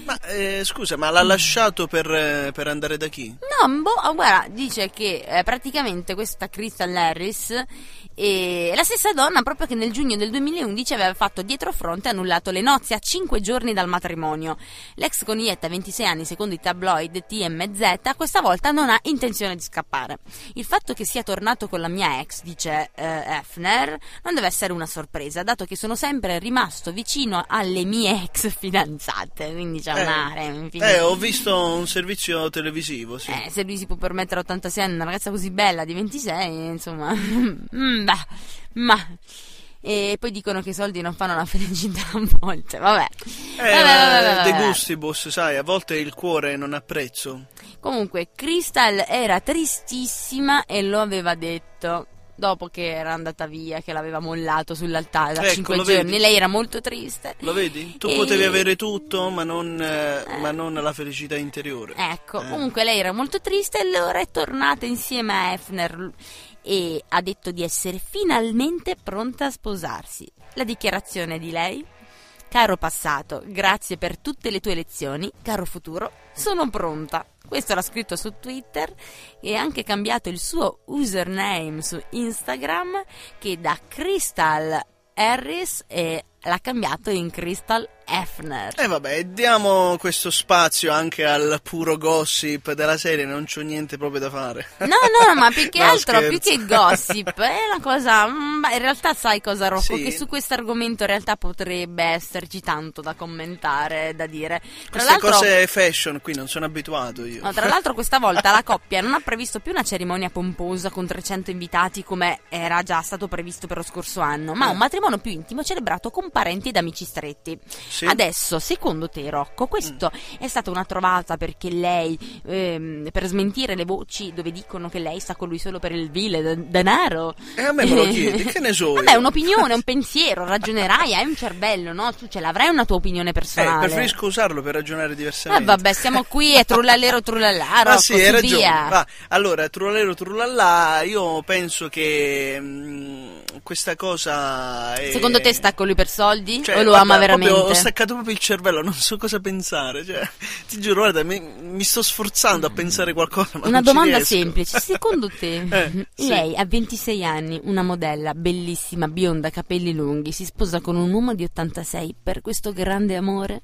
Ma eh, scusa, ma l'ha lasciato per, eh, per andare da chi? No, boh, ah, guarda, dice che eh, praticamente questa Crystal Harris è la stessa donna proprio che nel giugno del 2011 aveva fatto dietro fronte e annullato le nozze a 5 giorni dal matrimonio. L'ex coniglietta, 26 anni, secondo i tabloid TMZ, questa volta non ha intenzione di scappare. Il fatto che sia tornato con la mia ex, dice eh, Hefner, non deve essere una sorpresa, dato che sono sempre rimasto vicino alle mie ex fidanzate, quindi c'è un'area infinita. eh, ho visto un servizio televisivo, sì. Eh, se lui si può permettere a 86 anni una ragazza così bella di 26, insomma, mm, bah, ma... E poi dicono che i soldi non fanno la felicità a volte, vabbè. Eh, Vabbè, vabbè, vabbè, De gustibus, sai, a volte il cuore non ha prezzo. Comunque, Crystal era tristissima e lo aveva detto dopo che era andata via, che l'aveva mollato sull'altare da Ecco, 5 lo giorni. vedi? Lei era molto triste. Lo vedi? Tu E- potevi avere tutto, ma non, eh, ma non la felicità interiore. Ecco, Eh. comunque lei era molto triste e allora è tornata insieme a Hefner e ha detto di essere finalmente pronta a sposarsi. La dichiarazione di lei? Caro passato, grazie per tutte le tue lezioni. Caro futuro, sono pronta. Questo l'ha scritto su Twitter e ha anche cambiato il suo username su Instagram che da Crystal Harris l'ha cambiato in Crystal Hefner. E vabbè, diamo questo spazio anche al puro gossip della serie, non c'ho niente proprio da fare. No, no, ma più che No, altro, scherzo. più che gossip, è una cosa. mm, ma in realtà sai cosa, Rocco? Sì. Che su questo argomento in realtà potrebbe esserci tanto da commentare, da dire. Tra Queste cose fashion qui non sono abituato io. no, tra l'altro questa volta la coppia non ha previsto più una cerimonia pomposa con 300 invitati come era già stato previsto per lo scorso anno, ma Eh. un matrimonio più intimo celebrato con parenti ed amici stretti. Sì. Adesso, secondo te, Rocco, questo Mm. è stata una trovata perché lei, ehm, per smentire le voci dove dicono che lei sta con lui solo per il vile de- denaro? E a me me lo chiedi, che ne so? Vabbè, è un'opinione, un pensiero, ragionerai, hai un cervello, no? Tu ce l'avrai una tua opinione Eh, personale. preferisco usarlo per ragionare Eh, diversamente. vabbè, siamo qui e trullallero trullallà, Ah Rocco, sì, su hai ragione. via. Va, allora, trullallero trullallà, io penso che mm, questa cosa è... Secondo te sta con lui per soldi? Cioè, o lo guarda, ama veramente? Staccato proprio il cervello, non so cosa pensare. Cioè, ti giuro, guarda, mi, mi sto sforzando a pensare qualcosa. Una domanda semplice, secondo te Eh, sì. lei a 26 anni, una modella bellissima, bionda, capelli lunghi, si sposa con un uomo di 86 per questo grande amore?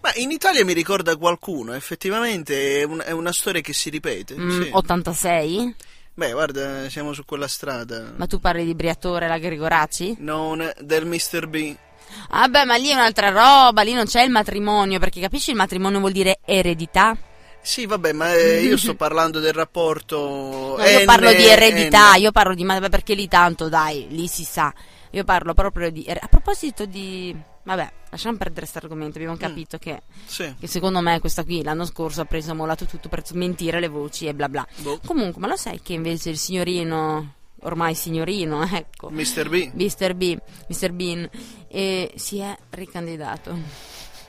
Ma in Italia mi ricorda qualcuno, effettivamente è, un- è una storia che si ripete. Mm, sì. 86? Beh, guarda, siamo su quella strada. Ma tu parli di Briatore la Gregoraci? Non del Mr. B. Ah beh, ma lì è un'altra roba, lì non c'è il matrimonio, perché capisci il matrimonio vuol dire eredità? Sì, vabbè, ma eh, io sto parlando del rapporto. No, io N- parlo di eredità, N. io parlo di ma perché lì tanto, dai, lì si sa. Io parlo proprio di a proposito di vabbè, lasciamo perdere questo argomento, abbiamo capito che, Sì. che secondo me questa qui l'anno scorso ha preso mollato tutto per smentire le voci e bla bla. Boh. Comunque, ma lo sai che invece il signorino ormai signorino, ecco. Mr. B. Mr. B, Mr. Bean, eh, si è ricandidato.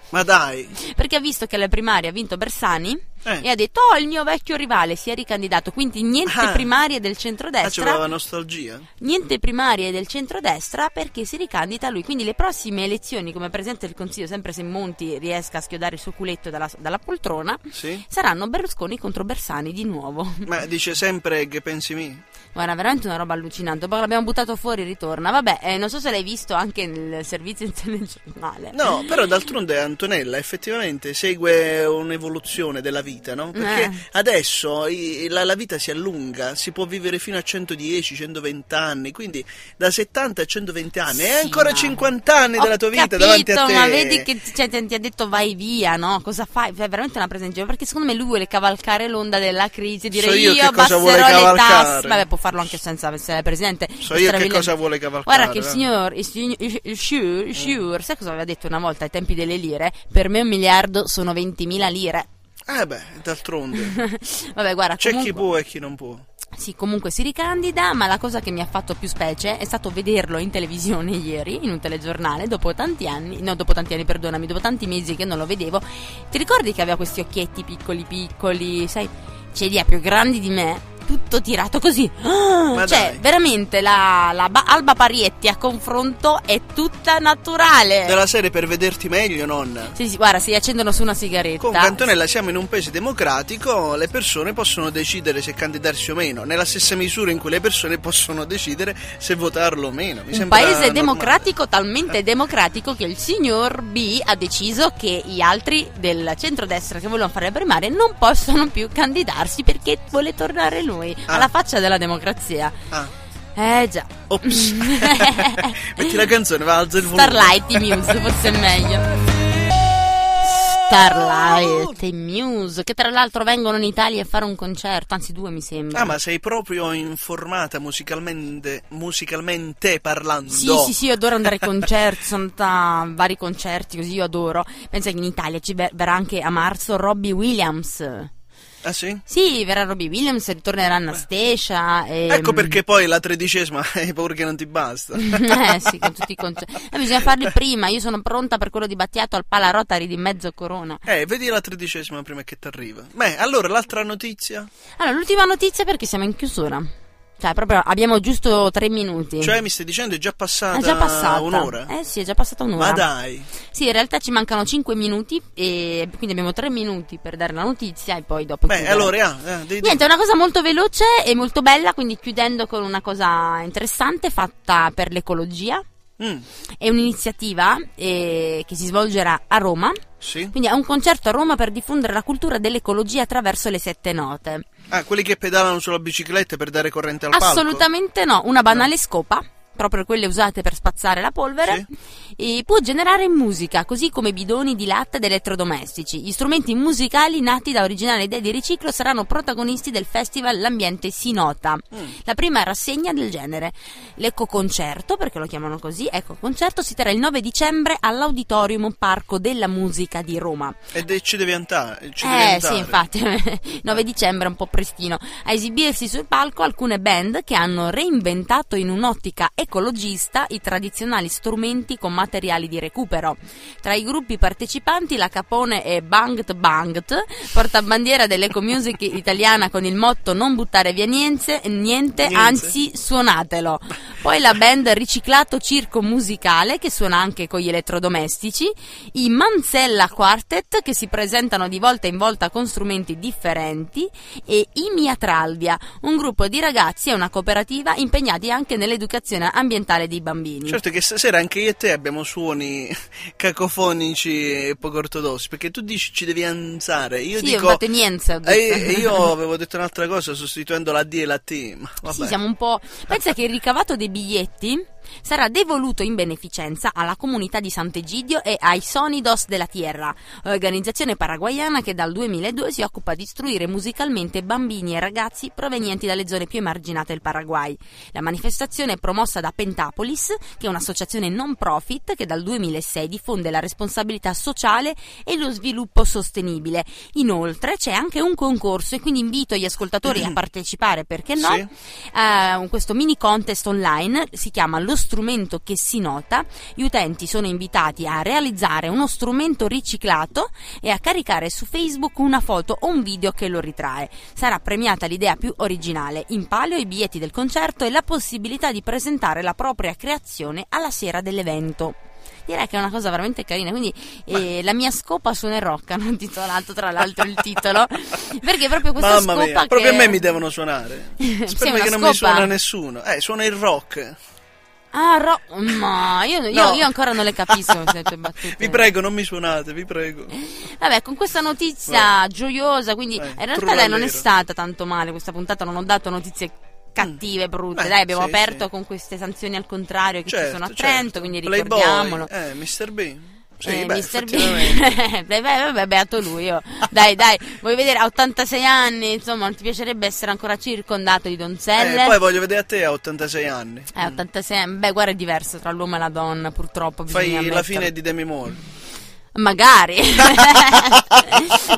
Ma dai. Perché ha visto che alle primarie ha vinto Bersani Eh. e ha detto: Oh, il mio vecchio rivale si è ricandidato. Quindi niente Ah. primarie del Ah, centrodestra. c'aveva nostalgia. niente primarie del centrodestra perché si ricandida lui. Quindi le prossime elezioni, come Presidente del Consiglio, sempre se Monti riesca a schiodare il suo culetto dalla, dalla poltrona, Sì. saranno Berlusconi contro Bersani di nuovo. Ma dice sempre che pensi mi? Guarda, veramente una roba allucinante. Poi l'abbiamo buttato fuori, ritorna. Vabbè, eh, non so se l'hai visto anche nel servizio in telegiornale. No, però d'altronde Antonella effettivamente segue un'evoluzione della vita, no? Perché Eh. adesso la, la vita si allunga, si può vivere fino a 110, 120 anni, quindi da 70 a 120 anni, Sì, ancora ma- 50 anni della tua Ho vita capito, davanti a te. ma vedi che cioè, ti, ha detto vai via, no? Cosa fai? È veramente una presa in giro. Perché secondo me lui vuole cavalcare l'onda della crisi e dire So io cosa abbasserò le cavalcare." tasse. Vabbè, può farlo anche senza essere presidente. So io che cosa vuole cavalcare. Guarda che il eh. signor, il signor, il, il Shure, il sai cosa aveva detto una volta ai tempi delle lire? Per me un miliardo sono 20.000 lire. Eh beh, d'altronde. Vabbè, guarda, C'è comunque... chi può e chi non può. Sì, comunque si ricandida, ma la cosa che mi ha fatto più specie è stato vederlo in televisione ieri, in un telegiornale, dopo tanti anni, no, dopo tanti anni, perdonami, dopo tanti mesi che non lo vedevo. Ti ricordi che aveva questi occhietti piccoli piccoli, sai, c'è più grandi di me? Tutto tirato così. Ma cioè, dai. veramente la, la ba- Alba Parietti a confronto è tutta naturale. Della serie per vederti meglio, nonna. Sì, sì, guarda, si accendono su una sigaretta. Comunque Antonella siamo in un paese democratico, le persone possono decidere se candidarsi o meno, nella stessa misura in cui le persone possono decidere se votarlo o meno. Mi un paese normale. democratico, talmente democratico che il signor B ha deciso che gli altri del centrodestra che volevano fare le primarie non possono più candidarsi perché vuole tornare lui Ah. alla faccia della democrazia. Ah, Eh già. ops. Metti la canzone, va alza il volume. Starlight Muse, forse è meglio. Starlight e Muse, che tra l'altro vengono in Italia a fare un concerto, anzi due mi sembra. Ah, ma sei proprio informata musicalmente, musicalmente parlando? Sì, sì, sì, io adoro andare ai concerti, sono andata a vari concerti, così io adoro. Pensa che in Italia ci ver- verrà anche a marzo Robbie Williams. Ah sì? Sì, verrà Robbie Williams, ritornerà Anastasia. E, Ecco perché poi la tredicesima hai paura che non ti basta. eh sì, con tutti i concerti. Eh, bisogna farli prima, io sono pronta per quello di Battiato al Pala Rotary di mezzo corona. Eh, vedi la tredicesima prima che ti arriva. Beh, allora l'altra notizia? Allora, l'ultima notizia perché siamo in chiusura. Cioè, proprio abbiamo giusto tre minuti. Cioè, mi stai dicendo è già passata, è già passata un'ora? Eh sì, è già passata un'ora. Ma dai. Sì, in realtà ci mancano 5 minuti e quindi abbiamo 3 minuti per dare la notizia e poi dopo Beh, chiudere. allora, ah, eh, di- Niente, è una cosa molto veloce e molto bella, quindi chiudendo con una cosa interessante fatta per l'ecologia. Mm, È un'iniziativa eh, che si svolgerà a Roma, sì. quindi è un concerto a Roma per diffondere la cultura dell'ecologia attraverso le sette note. Ah, quelli che pedalano sulla bicicletta per dare corrente al palco? Assolutamente no, una banale scopa, proprio quelle usate per spazzare la polvere, e può generare musica, così come bidoni di latte ed elettrodomestici. Gli strumenti musicali nati da originali idee di riciclo saranno protagonisti del festival L'ambiente si nota, la prima rassegna del genere. L'ecoconcerto, perché lo chiamano così, ecoconcerto si terrà il 9 dicembre all'Auditorium Parco della Musica di Roma. Ed è- ci devi andare. Ci devi Eh andare. sì, infatti, 9 dicembre è un po' prestino. A esibirsi sul palco alcune band che hanno reinventato in un'ottica ecologista i tradizionali strumenti con materiali di recupero. Tra i gruppi partecipanti la Capone e Bangt Bangt, portabandiera dell'ecomusic italiana con il motto non buttare via niente, niente, Niente. anzi suonatelo. Poi la band Riciclato Circo Musicale che suona anche con gli elettrodomestici, i Manzella Quartet che si presentano di volta in volta con strumenti differenti e i Miatralvia, un gruppo di ragazzi e una cooperativa impegnati anche nell'educazione ambientale dei bambini. Certo che stasera anche io e te abbiamo suoni cacofonici e poco ortodossi, perché tu dici ci devi alzare, io sì, dico... ho fatto niente. Eh, io avevo detto un'altra cosa sostituendo la D e la T, ma vabbè. Sì, siamo un po'. Pensa che il ricavato dei biglietti sarà devoluto in beneficenza alla comunità di Sant'Egidio e ai Sonidos della Tierra, organizzazione paraguayana che dal 2002 si occupa di istruire musicalmente bambini e ragazzi provenienti dalle zone più emarginate del Paraguay. La manifestazione è promossa da Pentapolis, che è un'associazione non profit che dal 2006 diffonde la responsabilità sociale e lo sviluppo sostenibile. Inoltre c'è anche un concorso e quindi invito gli ascoltatori a partecipare, perché no? Sì. eh, questo mini contest online si chiama Lo strumento che si nota. Gli utenti sono invitati a realizzare uno strumento riciclato e a caricare su Facebook una foto o un video che lo ritrae. Sarà premiata l'idea più originale, in palio i biglietti del concerto e la possibilità di presentare la propria creazione alla sera dell'evento. Direi che è una cosa veramente carina. Quindi, eh, la mia scopa suona il rock. Hanno titolato tra l'altro il titolo. Perché proprio questa Mamma scopa mia, che... proprio a me mi devono suonare. Spero che non mi suona nessuno. Eh, suona il rock. Ah, ro- ma io, io- No. io ancora non le capisco tue battute. Vi prego, non mi suonate, vi prego. Vabbè, con questa notizia gioiosa, quindi Eh, in realtà dai, non è stata tanto male questa puntata, non ho dato notizie cattive, brutte. Eh, dai, abbiamo sì, aperto sì. con queste sanzioni al contrario che ci Certo, sono a certo. Trento, quindi Playboy, ricordiamolo. Eh, Mr. B. Sì, Eh, beh, Mr. effettivamente. B. Beh, beh, vabbè, beato lui. Io. Dai, dai, vuoi vedere a 86 anni, insomma, non ti piacerebbe essere ancora circondato di donzelle? Eh, poi voglio vedere a te a 86 anni. Eh, 86 anni. Beh, guarda, è diverso tra l'uomo e la donna, purtroppo. Fai la ammetterlo. fine di Demi Moore. Magari.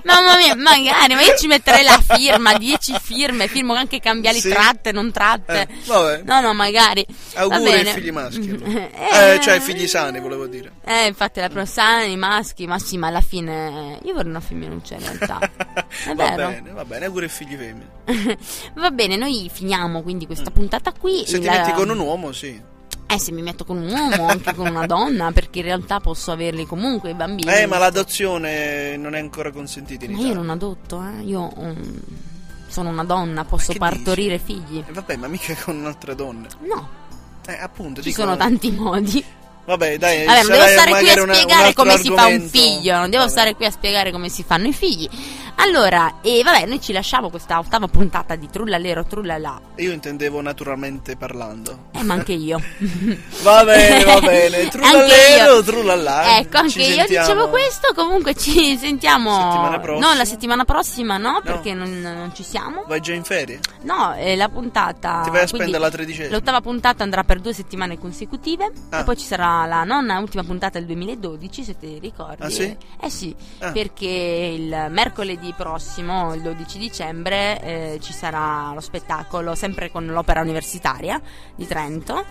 Mamma mia, magari, ma io ci metterei la firma, 10 firme, firmo anche cambiali Sì. tratte, non tratte. Eh. No, no, magari. Auguri ai figli maschi. Eh, Eh, cioè figli sani, volevo dire. Eh, infatti la prossima i maschi, ma sì, ma alla fine io vorrei una femminuccia in realtà. È va vero. bene, va bene, auguri ai figli femmine. Va bene, noi finiamo quindi questa puntata qui. Mm. Se ti La- metti con un uomo, sì. Eh, se mi metto con un uomo, anche con una donna, perché in realtà posso averli comunque i bambini. Eh, ma l'adozione non è ancora consentita in Ma Italia. io non adotto, eh. Io um, sono una donna, posso partorire figli. Eh, vabbè, ma mica con un'altre donne. No, Eh, appunto, ci dico- sono tanti modi. Vabbè, dai, Vabbè, non devo stare qui a una- spiegare altro come si fa un argomento. figlio, non devo Vabbè. stare qui a spiegare come si fanno i figli. Allora, e vabbè, noi ci lasciamo questa ottava puntata di Trullalero Trullala. Io intendevo naturalmente parlando. Eh, ma anche io. Va bene, va bene. Io. trullallà. Ecco, anche Ci io sentiamo. dicevo questo. Comunque ci sentiamo. Settimana prossima. No, la settimana prossima no, perché non, non ci siamo. Vai già in ferie? No, è la puntata. Ti vai a spendere la tredicesima? L'ottava puntata andrà per due settimane consecutive. Ah. E poi ci sarà la nonna ultima puntata del 2012, se ti ricordi. Ah, sì? Eh sì, Ah. perché il mercoledì prossimo, il 12 dicembre, eh, ci sarà lo spettacolo sempre con l'opera universitaria di Trento.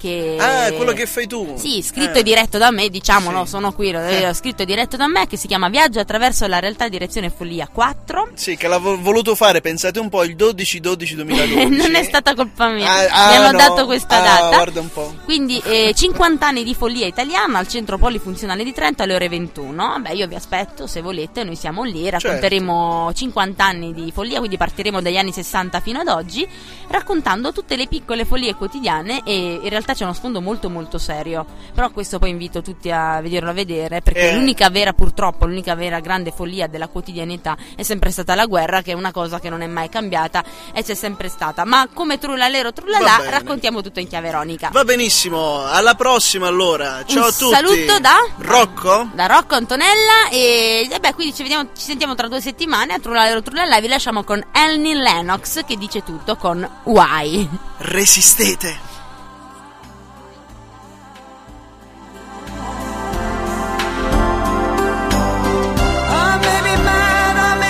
Che... Ah, quello che fai tu. Sì, scritto Eh. e diretto da me, diciamolo, Sì. sono qui, Eh. ho scritto e diretto da me, che si chiama Viaggio attraverso la realtà direzione follia 4. Sì, che l'avevo voluto fare, pensate un po', il 12-12-2012. non è stata colpa mia, Ah, ah, mi hanno no. dato questa Ah, data. guarda un po'. Quindi eh, 50 anni di follia italiana al centro polifunzionale di Trento alle ore 21. Beh, io vi aspetto se volete, noi siamo lì, Certo. racconteremo 50 anni di follia, quindi partiremo dagli anni 60 fino ad oggi, raccontando tutte le piccole follie quotidiane e in realtà c'è uno sfondo molto molto serio. Però questo poi invito tutti a vederlo a vedere, perché Eh. l'unica vera purtroppo, l'unica vera grande follia della quotidianità è sempre stata la guerra, che è una cosa che non è mai cambiata e c'è sempre stata. Ma come trullalero trullala, raccontiamo tutto in chiave ironica. Va benissimo, alla prossima allora. Ciao Un a tutti. saluto da Rocco. da Rocco Antonella e, e beh quindi ci, vediamo, ci sentiamo tra due settimane a Trullare Trullalla e vi lasciamo con Elnie Lennox che dice tutto con Why Resistete.